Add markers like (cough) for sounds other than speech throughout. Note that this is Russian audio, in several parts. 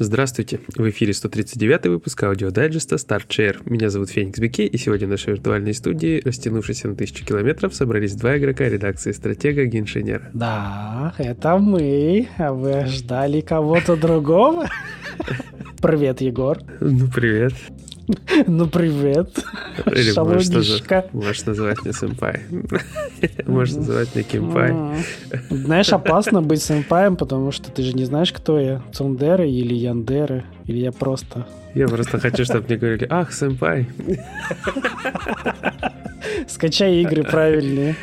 Здравствуйте! В эфире 139 выпуск аудиодайджеста Start Share. Меня зовут Феникс Беке, и сегодня в нашей виртуальной студии, растянувшейся на тысячу километров, собрались два игрока редакции Stratege Геншинера. Да, это мы. А вы ждали кого-то другого? (laughs) Привет, Егор. Ну, привет. Ну, привет. Или можешь, наз... можешь назвать меня сэмпай. (laughs) Можешь называть меня кимпай. Знаешь, опасно быть сэмпаем, потому что ты же не знаешь, кто я. Цундеры или Яндеры. Или я просто... Я просто хочу, чтобы мне говорили, ах, сэмпай. Скачай игры правильные.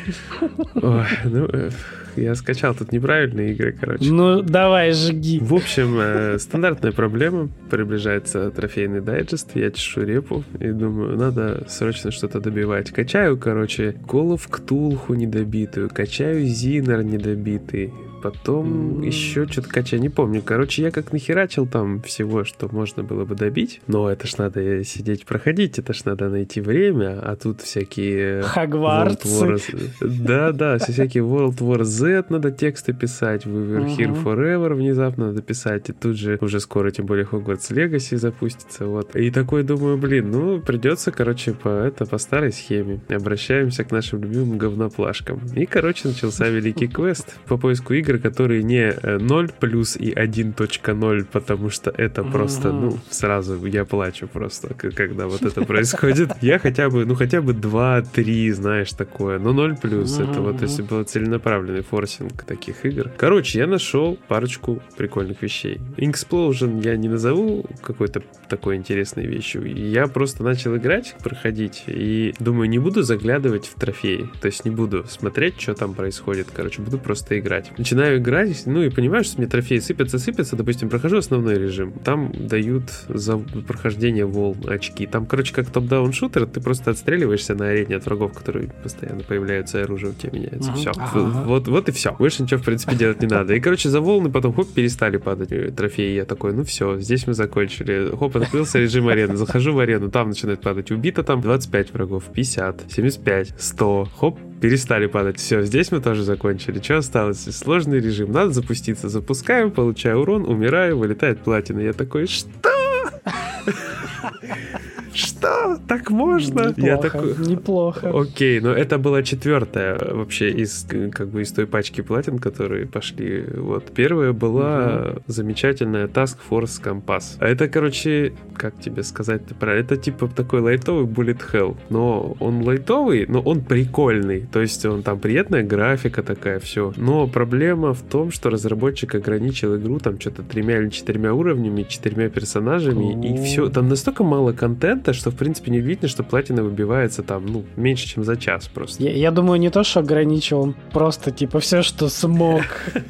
Ой, ну, э, я скачал тут неправильные игры, короче. Ну, давай, жги. В общем, э, стандартная проблема. Приближается трофейный дайджест, я чешу репу и думаю, надо срочно что-то добивать. Качаю, короче, Call of Cthulhu недобитую, качаю Зинер недобитый, потом mm. еще что-то качаю, не помню. Короче, я как нахерачил там всего, что можно было бы добить, но это ж надо сидеть проходить, это ж надо найти время, а тут всякие... Хагвартсы. Да-да, всякие World War Z надо тексты писать, We Were uh-huh. Here Forever внезапно надо писать, и тут же уже скоро, тем более, Hogwarts Legacy запустится, вот. И такой думаю, блин, ну, придется, короче, по, это, по старой схеме. Обращаемся к нашим любимым говноплашкам. И, короче, начался великий квест по поиску игр, игры, которые не 0 э, плюс и 1.0, потому что это просто, ну, сразу я плачу просто, когда вот это происходит. Я хотя бы, ну, хотя бы 2-3, знаешь, такое. Но 0 плюс, это вот если был целенаправленный форсинг таких игр. Короче, я нашел парочку прикольных вещей. Inksplosion я не назову какой-то такой интересной вещью. Я просто начал играть, проходить, и думаю, не буду заглядывать в трофеи. То есть не буду смотреть, что там происходит. Короче, буду просто играть. Начинаю начинаю играть, ну и понимаешь, что мне трофеи сыпятся, сыпятся, допустим, прохожу основной режим, там дают за прохождение волн очки. Там, короче, как top-down шутер, ты просто отстреливаешься на арене от врагов, которые постоянно появляются, и оружие у тебя меняется. Все. Вот, вот и все. Больше ничего, в принципе, делать не надо. И, короче, за волны потом, хоп, перестали падать э, трофеи. Я такой, ну все, здесь мы закончили. Хоп, открылся режим арены. Захожу в арену, там начинает падать. Убито там 25 врагов, 50, 75, 100. Хоп, перестали падать. Все, здесь мы тоже закончили. Что осталось? Сложный режим. Надо запуститься. Запускаем, получаю урон, умираю, вылетает платина. Я такой, что? Что? Так можно? Неплохо, я такой... неплохо. Окей, но это была четвертая вообще из как бы из той пачки платин, которые пошли. Вот первая была угу. замечательная Task Force Compass. А это, короче, как тебе сказать про это типа такой лайтовый Bullet Hell. Но он лайтовый, но он прикольный. То есть он там приятная графика такая, все. Но проблема в том, что разработчик ограничил игру там что-то тремя или четырьмя уровнями, четырьмя персонажами, и все. Там настолько мало контента, контента, что, в принципе, не видно, что платина выбивается там, ну, меньше, чем за час просто. Я, я думаю, не то, что ограничил, он просто, типа, все, что смог. (laughs)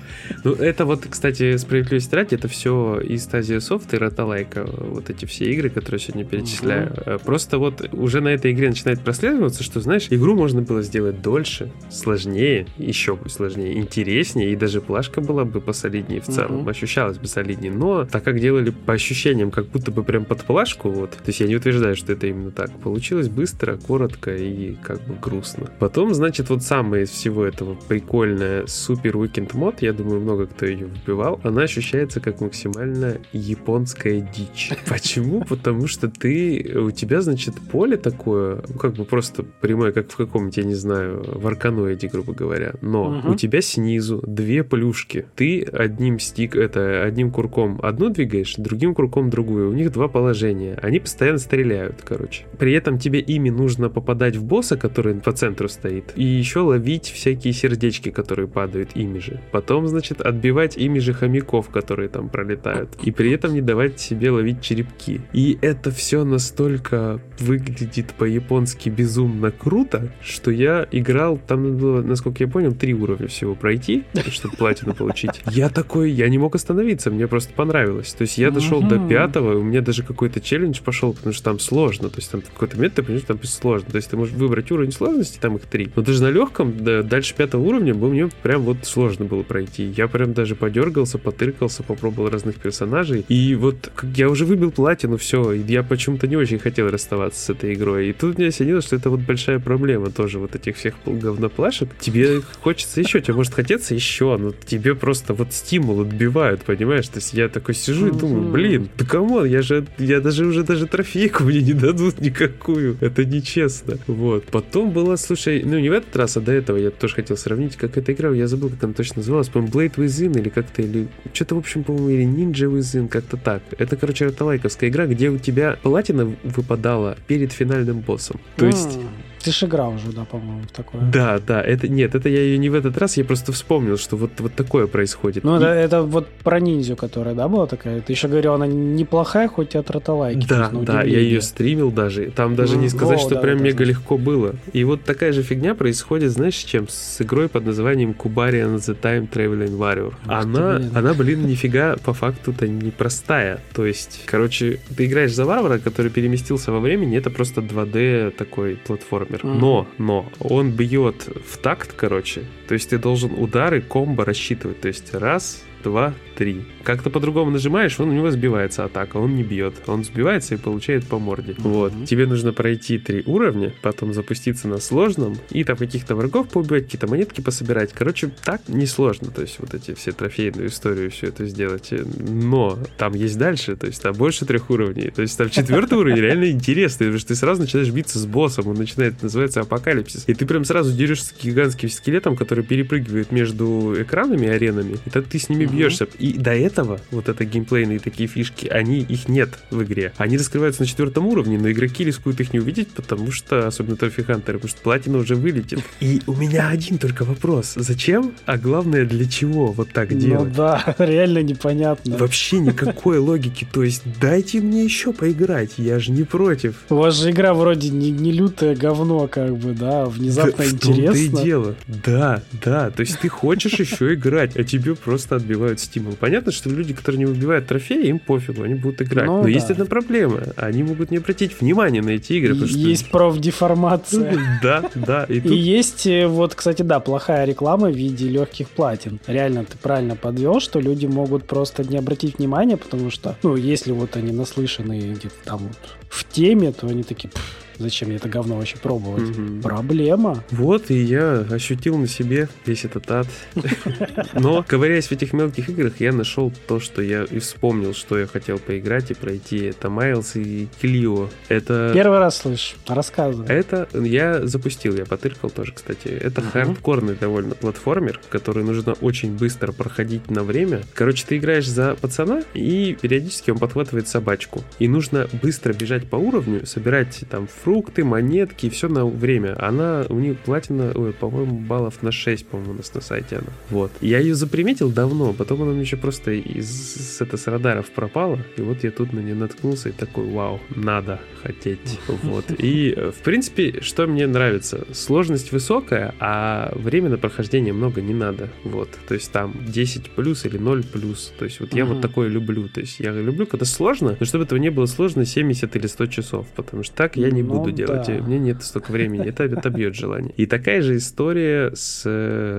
Ну, это вот, кстати, справедливости ради, это все и Стазия Софт, и Роталайка, вот эти все игры, которые сегодня перечисляю. Э, просто вот уже на этой игре начинает прослеживаться, что, знаешь, игру можно было сделать дольше, сложнее, еще сложнее, интереснее, и даже плашка была бы посолиднее в целом, ощущалась бы солиднее. Но так как делали по ощущениям, как будто бы прям под плашку, вот, то есть я не утверждаю, утверждаю, что это именно так. Получилось быстро, коротко и как бы грустно. Потом, значит, вот самое из всего этого прикольная супер Weekend мод, я думаю, много кто ее вбивал, она ощущается как максимально японская дичь. (laughs) Почему? Потому что ты, у тебя, значит, поле такое, ну, как бы просто прямое, как в каком-нибудь, я не знаю, в арканоиде, грубо говоря, но угу. у тебя снизу две плюшки. Ты одним стик, это, одним курком одну двигаешь, другим курком другую. У них два положения. Они постоянно стреляют стреляют, короче. При этом тебе ими нужно попадать в босса, который по центру стоит, и еще ловить всякие сердечки, которые падают ими же. Потом, значит, отбивать ими же хомяков, которые там пролетают. И при этом не давать себе ловить черепки. И это все настолько выглядит по-японски безумно круто, что я играл, там было, насколько я понял, три уровня всего пройти, чтобы платину получить. (laughs) Я такой, я не мог остановиться, мне просто понравилось. То есть я дошел до пятого, у меня даже какой-то челлендж пошел, потому что там сложно. То есть там в какой-то момент ты понимаешь, там сложно. То есть ты можешь выбрать уровень сложности, там их три. Но даже на легком, да, дальше пятого уровня, мне прям вот сложно было пройти. Я прям даже подергался, потыркался, попробовал разных персонажей. И вот я уже выбил платину, все. И я почему-то не очень хотел расставаться с этой игрой. И тут мне осенило, что это вот большая проблема тоже вот этих всех говноплашек. Тебе хочется еще, тебе может хотеться еще, но тебе просто вот стимул отбивают, понимаешь? То есть я такой сижу и думаю, блин, да кому? Я же, я даже уже даже трофейку мне не дадут никакую. Это нечестно. Вот. Потом была, слушай, ну не в этот раз, а до этого я тоже хотел сравнить, как эта игра, я забыл, как она точно называлась, по-моему, Blade Within или как-то, или что-то, в общем, по-моему, или Ninja Within, как-то так. Это, короче, роталайковская игра, где у тебя платина выпадала перед финальным боссом. То есть ты же играл уже, да, по-моему, в такое. Да, да, это нет, это я ее не в этот раз, я просто вспомнил, что вот, вот такое происходит. Ну, и... это, это вот про ниндзю, которая, да, была такая? Ты еще говорил, она неплохая, хоть и от роталайки. Да, да, я ее стримил даже. Там даже ну, не сказать, о, что да, прям мега значит. легко было. И вот такая же фигня происходит, знаешь, чем? С игрой под названием Kubarian The Time Traveling Warrior. Ах она, блин. она, блин, нифига по факту-то непростая. То есть, короче, ты играешь за варвара, который переместился во времени, это просто 2D такой платформер например. Mm-hmm. Но, но он бьет в такт, короче. То есть ты должен удары комбо рассчитывать. То есть раз, два, три. Как-то по-другому нажимаешь, он у него сбивается атака, он не бьет. Он сбивается и получает по морде. Вот. Тебе нужно пройти три уровня, потом запуститься на сложном, и там каких-то врагов поубивать, какие-то монетки пособирать. Короче, так несложно. То есть вот эти все трофейную историю, все это сделать. Но там есть дальше, то есть там больше трех уровней. То есть там четвертый уровень реально интересный, потому что ты сразу начинаешь биться с боссом, он начинает называться апокалипсис. И ты прям сразу дерешься с гигантским скелетом, который перепрыгивает между экранами, аренами, и так ты с ними бьешься. И до этого вот это геймплейные такие фишки, они, их нет в игре. Они раскрываются на четвертом уровне, но игроки рискуют их не увидеть, потому что, особенно Трофи Хантеры, потому что платина уже вылетит. И у меня один только вопрос. Зачем? А главное, для чего вот так ну делать? Ну да, (laughs) реально непонятно. Вообще никакой логики. То есть дайте мне еще поиграть, я же не против. У вас же игра вроде не, не лютое говно, как бы, да, внезапно да, интересно. В том-то и дело. Да, да, то есть ты хочешь еще играть, а тебе просто отбивают стимул. Понятно, что люди, которые не выбивают трофеи, им пофигу, они будут играть. Ну, Но да. есть одна проблема. Они могут не обратить внимания на эти игры. Есть что... профдеформация. Да, да. И, тут... и есть, э, вот, кстати, да, плохая реклама в виде легких платин. Реально, ты правильно подвел, что люди могут просто не обратить внимания, потому что, ну, если вот они наслышаны где-то там вот в теме, то они такие, Зачем мне это говно вообще пробовать? Угу. Проблема. Вот, и я ощутил на себе весь этот ад. (laughs) Но, ковыряясь в этих мелких играх, я нашел то, что я и вспомнил, что я хотел поиграть и пройти. Это Майлз и Клио. Это... Первый раз слышь, рассказывай. Это я запустил, я потыркал тоже, кстати. Это угу. хардкорный довольно платформер, который нужно очень быстро проходить на время. Короче, ты играешь за пацана, и периодически он подхватывает собачку. И нужно быстро бежать по уровню, собирать там фрукты, монетки, все на время. Она, у нее платина, ой, по-моему, баллов на 6, по-моему, у нас на сайте она. Вот. Я ее заприметил давно, потом она мне еще просто из с, это, с радаров пропала, и вот я тут на нее наткнулся и такой, вау, надо хотеть. Вот. И, в принципе, что мне нравится? Сложность высокая, а время на прохождение много не надо. Вот. То есть там 10 плюс или 0 плюс. То есть вот я вот такое люблю. То есть я люблю, когда сложно, но чтобы этого не было сложно 70 или 100 часов, потому что так я не буду буду ну, делать. Да. Мне нет столько времени. Это отобьет желание. И такая же история с...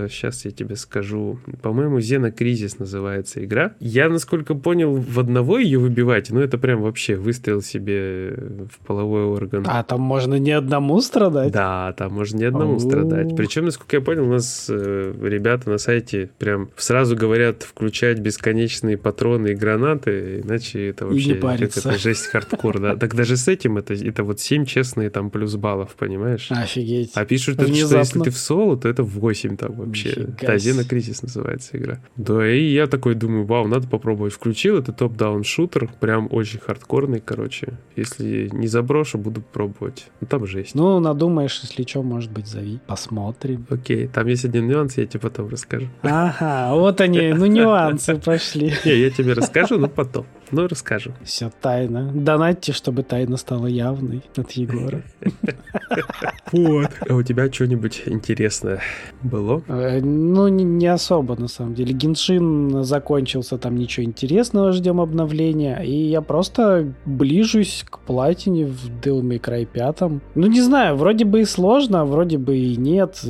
Сейчас я тебе скажу. По-моему, Xeno Crisis называется игра. Я, насколько понял, в одного ее выбивать, ну это прям вообще выстрел себе в половой орган. А там можно не одному страдать? Да, там можно не одному У-у-у. страдать. Причем, насколько я понял, у нас э, ребята на сайте прям сразу говорят включать бесконечные патроны и гранаты, иначе это вообще это жесть хардкор, да. Так даже с этим это, это вот 7 честно честные там плюс баллов, понимаешь? Офигеть. А пишут, что если ты в соло, то это 8 там вообще. Да, Xeno Crisis называется игра. Да, и я такой думаю, вау, надо попробовать. Включил, это top-down шутер, прям очень хардкорный, короче. Если не заброшу, буду пробовать. Ну там жесть. Ну, надумаешь, если что, может быть, зови. Посмотрим. Окей, там есть один нюанс, я тебе потом расскажу. Ага, вот они, ну нюансы пошли. Не, я тебе расскажу, но потом. Ну, расскажу. Все тайно. Донатьте, чтобы тайна стала явной от Егора. Егора. (laughs) (laughs) Вот. А у тебя что-нибудь интересное было? Э, ну, не особо, на самом деле. Геншин закончился, там ничего интересного, ждем обновления. И я просто ближусь к платине в Devil May Cry 5. Ну, не знаю, вроде бы и сложно, а вроде бы и нет.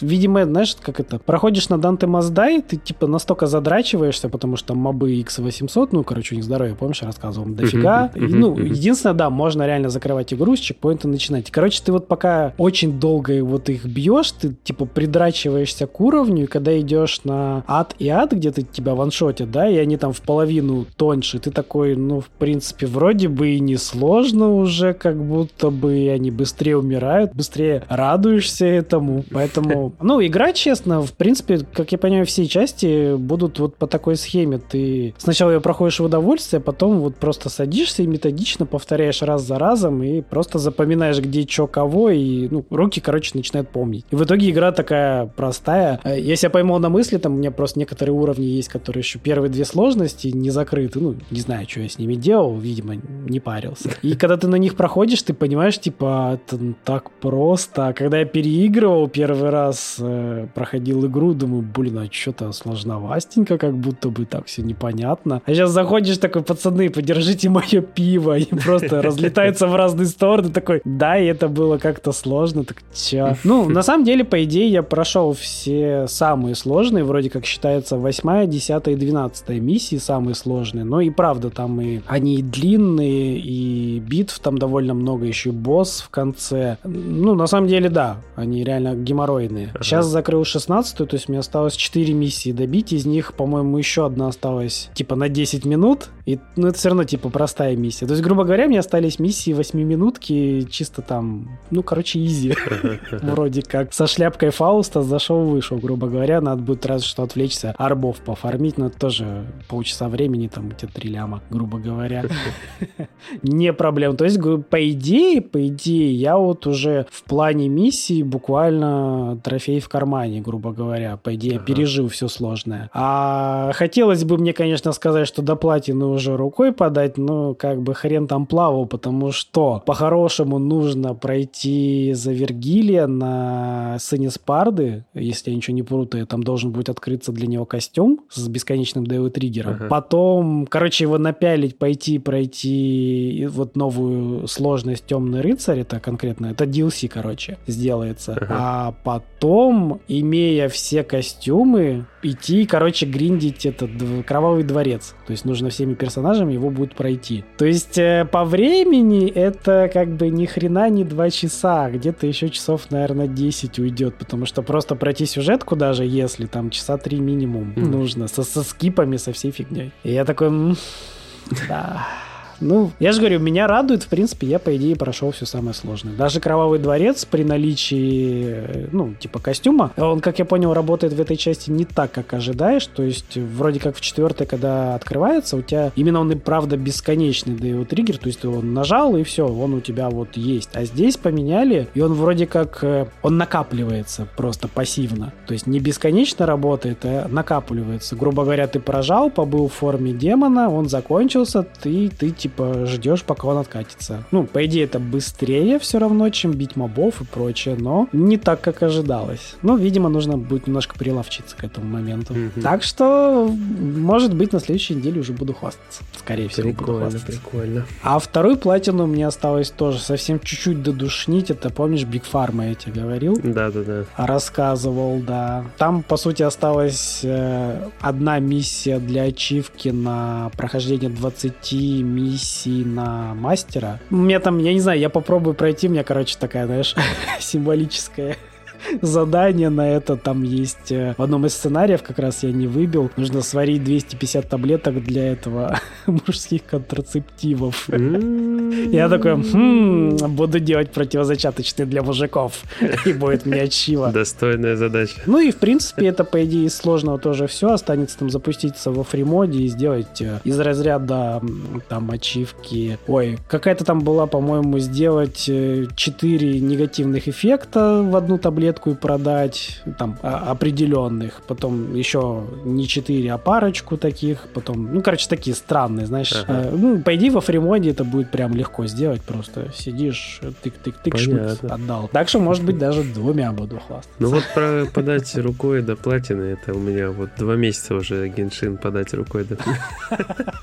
Видимо, знаешь, как это, проходишь на Данте Маздай, ты типа настолько задрачиваешься, потому что там мобы X800, ну, короче, у них здоровье, помнишь, рассказывал, дофига. Ну, единственное, да, можно реально закрывать игру с чекпоинта начинать. Короче, ты вот пока очень долго вот их бьешь, ты типа придрачиваешься к уровню, и когда идешь на ад и ад, где ты тебя ваншотят, да, и они там в половину тоньше, ты такой, ну, в принципе, вроде бы и не сложно уже, как будто бы они быстрее умирают, быстрее радуешься этому. Поэтому, (laughs) ну, игра, честно, в принципе, как я понимаю, все части будут вот по такой схеме. Ты сначала ее проходишь в удовольствие, а потом вот просто садишься и методично повторяешь раз за разом и просто запоминаешь, где что кого, и ну, руки, короче, начинают помнить. И в итоге игра такая простая. Э, я себя поймал на мысли, там у меня просто некоторые уровни есть, которые еще первые две сложности не закрыты. Ну, не знаю, что я с ними делал, видимо, не парился. И когда ты на них проходишь, ты понимаешь, типа, это так просто. А когда я переигрывал первый раз, э, проходил игру, думаю, блин, а что-то сложновастенько, как будто бы так все непонятно. А сейчас заходишь такой, пацаны, подержите мое пиво, и просто (laughs) разлетается в разные стороны, такой, да, и это было как-то сложно, так чё? Ну, (laughs) на самом деле, по идее, я прошел все самые сложные, вроде как считается 8, 10 и 12 миссии самые сложные, но и правда, там и они и длинные, и битв там довольно много, еще и босс в конце. Ну, на самом деле, да, они реально геморройные. Ага. Сейчас закрыл 16 то есть мне осталось 4 миссии добить, из них, по-моему, еще одна осталась типа на 10 минут, и, ну, это все равно типа простая миссия. То есть, грубо говоря, мне остались миссии 8 минутки, чисто там, ну, короче, изи. (laughs) Вроде как. Со шляпкой Фауста зашел, вышел, грубо говоря. Надо будет разве что отвлечься, арбов пофармить, но это тоже полчаса времени, там, эти три ляма, грубо говоря. (laughs) Не проблем. То есть, по идее, по идее, я вот уже в плане миссии буквально трофей в кармане, грубо говоря. По идее, пережил все сложное. А хотелось бы мне, конечно, сказать, что до платины уже рукой подать, но как бы хрен там плавал, потому что по-хорошему нужно пройти за Вергилия на сыне Спарды, если я ничего не путаю, там должен будет открыться для него костюм с бесконечным Дэйв триггером. Uh-huh. Потом, короче, его напялить, пойти, пройти вот новую сложность Темный рыцарь, это конкретно, это DLC, короче, сделается. Uh-huh. А потом, имея все костюмы, идти, короче, гриндить этот кровавый дворец. То есть нужно всеми персонажами его будет пройти. То есть э, по времени это как бы ни хрена не два часа, где-то еще часов, наверное, 10 уйдет, потому что просто пройти сюжетку даже, если там часа три минимум mm. нужно, со, со скипами, со всей фигней. И я такой... Да... Ну, я же говорю, меня радует, в принципе, я, по идее, прошел все самое сложное. Даже Кровавый дворец при наличии, э, ну, типа костюма, он, как я понял, работает в этой части не так, как ожидаешь. То есть, вроде как в четвертой, когда открывается, у тебя именно он и правда бесконечный, да его триггер, то есть ты его нажал, и все, он у тебя вот есть. А здесь поменяли, и он вроде как, э, он накапливается просто пассивно. То есть не бесконечно работает, а накапливается. Грубо говоря, ты прожал, побыл в форме демона, он закончился, ты, ты типа типа ждешь, пока он откатится. Ну, по идее, это быстрее все равно, чем бить мобов и прочее, но не так, как ожидалось. Ну, видимо, нужно будет немножко приловчиться к этому моменту. Mm-hmm. Так что, может быть, на следующей неделе уже буду хвастаться. Скорее всего, прикольно, буду хвастаться. Прикольно, А вторую платину мне осталось тоже совсем чуть-чуть додушнить. Это, помнишь, Биг Фарма я тебе говорил? Да-да-да. Рассказывал, да. Там, по сути, осталась э, одна миссия для ачивки на прохождение 20 миссий миссии на мастера. У меня там, я не знаю, я попробую пройти, у меня, короче, такая, знаешь, (laughs) символическая задание на это. Там есть э, в одном из сценариев, как раз я не выбил, нужно сварить 250 таблеток для этого (laughs) мужских контрацептивов. Я такой, хм, буду делать противозачаточные для мужиков. И будет мне чиво. Достойная задача. Ну и, в принципе, это, по идее, из сложного тоже все. Останется там запуститься во фримоде и сделать э, из разряда там ачивки. Ой, какая-то там была, по-моему, сделать 4 э, негативных эффекта в одну таблетку редкую продать, там, определенных, потом еще не 4, а парочку таких, потом, ну, короче, такие странные, знаешь. Ага. Э, ну, по идее, во фримоде это будет прям легко сделать, просто сидишь, тык-тык-тык, шмык, отдал. Так что, может быть, даже двумя буду хвастаться. Ну вот про подать рукой до платины, это у меня вот два месяца уже геншин подать рукой до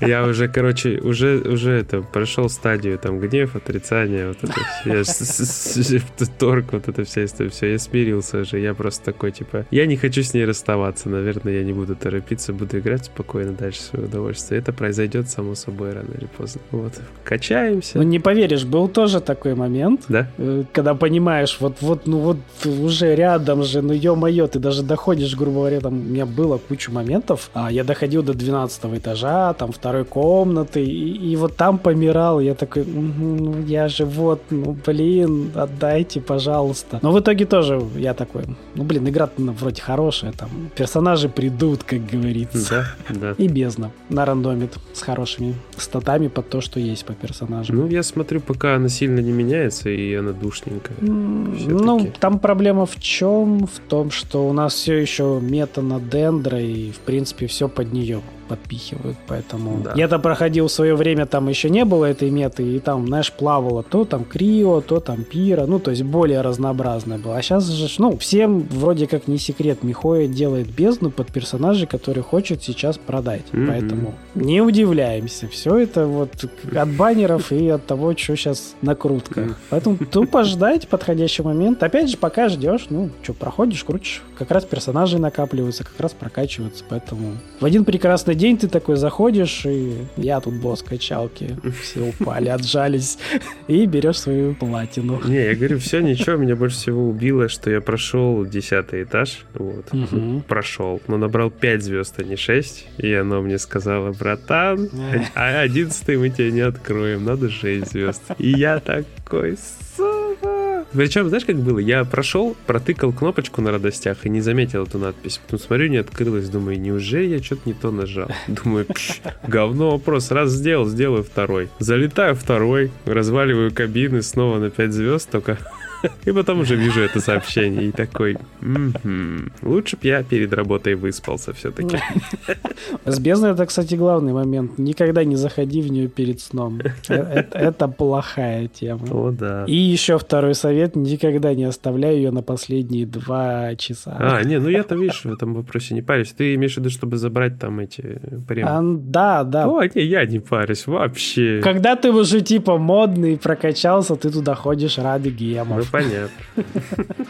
(laughs) Я уже, короче, уже, уже это, прошел стадию там гнев, отрицание, вот это все, торг, вот это вся история, все, я смирился уже, я просто такой, типа, я не хочу с ней расставаться, наверное, я не буду торопиться, буду играть спокойно дальше свое удовольствие. Это произойдет само собой рано или поздно. Вот, качаемся. Ну, не поверишь, был тоже такой момент, да? Э, когда понимаешь, вот, вот, ну вот уже рядом же, ну ё-моё, ты даже доходишь, грубо говоря, там, у меня было куча моментов, а я доходил до 12 этажа, там, второй комнаты, и, и вот там помирал, я такой, ну, я же вот, ну, блин, отдайте, пожалуйста. Но в итоге тоже я такой, ну, блин, игра ну, вроде хорошая, там, персонажи придут, как говорится. Да, да. И бездна на рандомит с хорошими статами под то, что есть по персонажам. Ну, я смотрю, пока она сильно не меняется, и она душненькая. Ну, там проблема в чем? В том, что у нас все еще мета на дендра, и, в принципе, все под нее подпихивают, поэтому... Да. Я-то проходил в свое время, там еще не было этой меты, и там, знаешь, плавало то там Крио, то там Пира, ну, то есть более разнообразное было. А сейчас же, ну, всем вроде как не секрет, Михоя делает бездну под персонажей, которые хочет сейчас продать, mm-hmm. поэтому не удивляемся. Все это вот от баннеров и от того, что сейчас накрутка. Mm-hmm. Поэтому тупо ждать подходящий момент. Опять же, пока ждешь, ну, что, проходишь, крутишь, как раз персонажи накапливаются, как раз прокачиваются, поэтому в один прекрасный день ты такой заходишь, и я тут босс качалки, все упали, отжались, и берешь свою платину. Не, я говорю, все, ничего, меня больше всего убило, что я прошел десятый этаж, вот, прошел, но набрал 5 звезд, а не 6, и оно мне сказала, братан, а одиннадцатый мы тебе не откроем, надо 6 звезд. И я такой, причем, знаешь, как было? Я прошел, протыкал кнопочку на радостях и не заметил эту надпись. Потом смотрю, не открылась. Думаю, неужели я что-то не то нажал? (laughs) Думаю, говно вопрос. Раз сделал, сделаю второй. Залетаю второй, разваливаю кабины снова на 5 звезд, только (laughs) И потом уже вижу это сообщение и такой, лучше б я перед работой выспался все-таки. С бездной это, кстати, главный момент. Никогда не заходи в нее перед сном. Э, это, это плохая тема. О, да. И еще второй совет. Никогда не оставляй ее на последние два часа. А, не, ну я-то, видишь, в этом вопросе не парюсь. Ты имеешь в виду, чтобы забрать там эти премии? А, да, да. О, не, я не парюсь вообще. Когда ты уже типа модный, прокачался, ты туда ходишь ради гемов. Ну, понятно.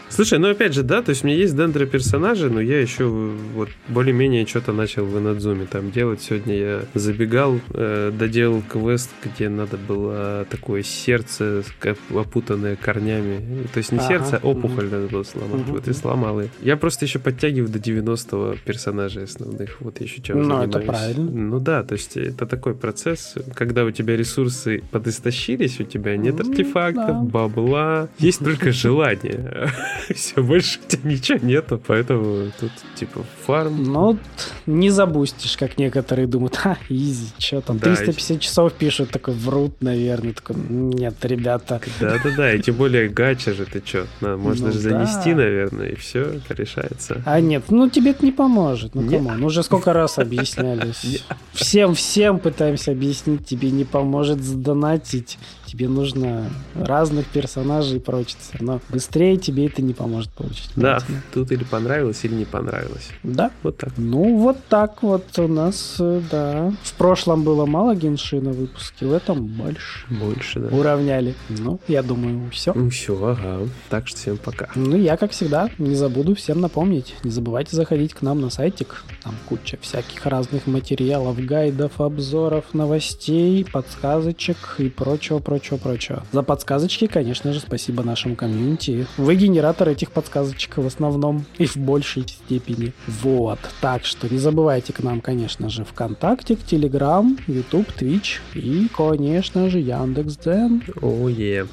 Слушай, ну опять же, да, то есть у меня есть дендры персонажи, но я еще вот более-менее что-то начал в Инадзуме там делать. Сегодня я забегал, э, доделал квест, где надо было такое сердце, опутанное корнями. То есть не ага. сердце, а опухоль надо было сломать. Угу. Вот и сломал ее. Я просто еще подтягиваю до 90 персонажей основных. Вот еще чем Ну, это правильно. Ну да, то есть это такой процесс, когда у тебя ресурсы подистощились, у тебя нет артефактов, да. бабла, есть только желание. (laughs) Все, больше у тебя ничего нету, поэтому тут типа фарм. Ну, не забустишь, как некоторые думают, а, изи, что там, 350 часов пишут, такой врут, наверное, такой, нет, ребята. Да-да-да, и тем более гача же, ты что, можно ну, же занести, наверное, и все, это решается. А нет, ну тебе это не поможет, ну кому, ну уже сколько раз объяснялись. (laughs) Всем-всем пытаемся объяснить, тебе не поможет задонатить тебе нужно разных персонажей и прочее. Но быстрее тебе это не поможет получить. Да, поэтому. тут или понравилось, или не понравилось. Да. Вот так. Ну, вот так вот у нас, э, да. В прошлом было мало геншина выпуски, в этом больше. Больше, да. Уравняли. Ну, я думаю, все. Ну, все, ага. Так что всем пока. Ну, я, как всегда, не забуду всем напомнить. Не забывайте заходить к нам на сайтик. Там куча всяких разных материалов, гайдов, обзоров, новостей, подсказочек и прочего-прочего прочего-прочего. За подсказочки, конечно же, спасибо нашему комьюнити. Вы генератор этих подсказочек в основном и в большей степени. Вот. Так что не забывайте к нам, конечно же, ВКонтакте, Телеграм, Ютуб, Твич и, конечно же, Яндекс.Дзен. Ое.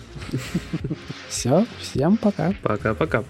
Все, всем пока. Пока-пока.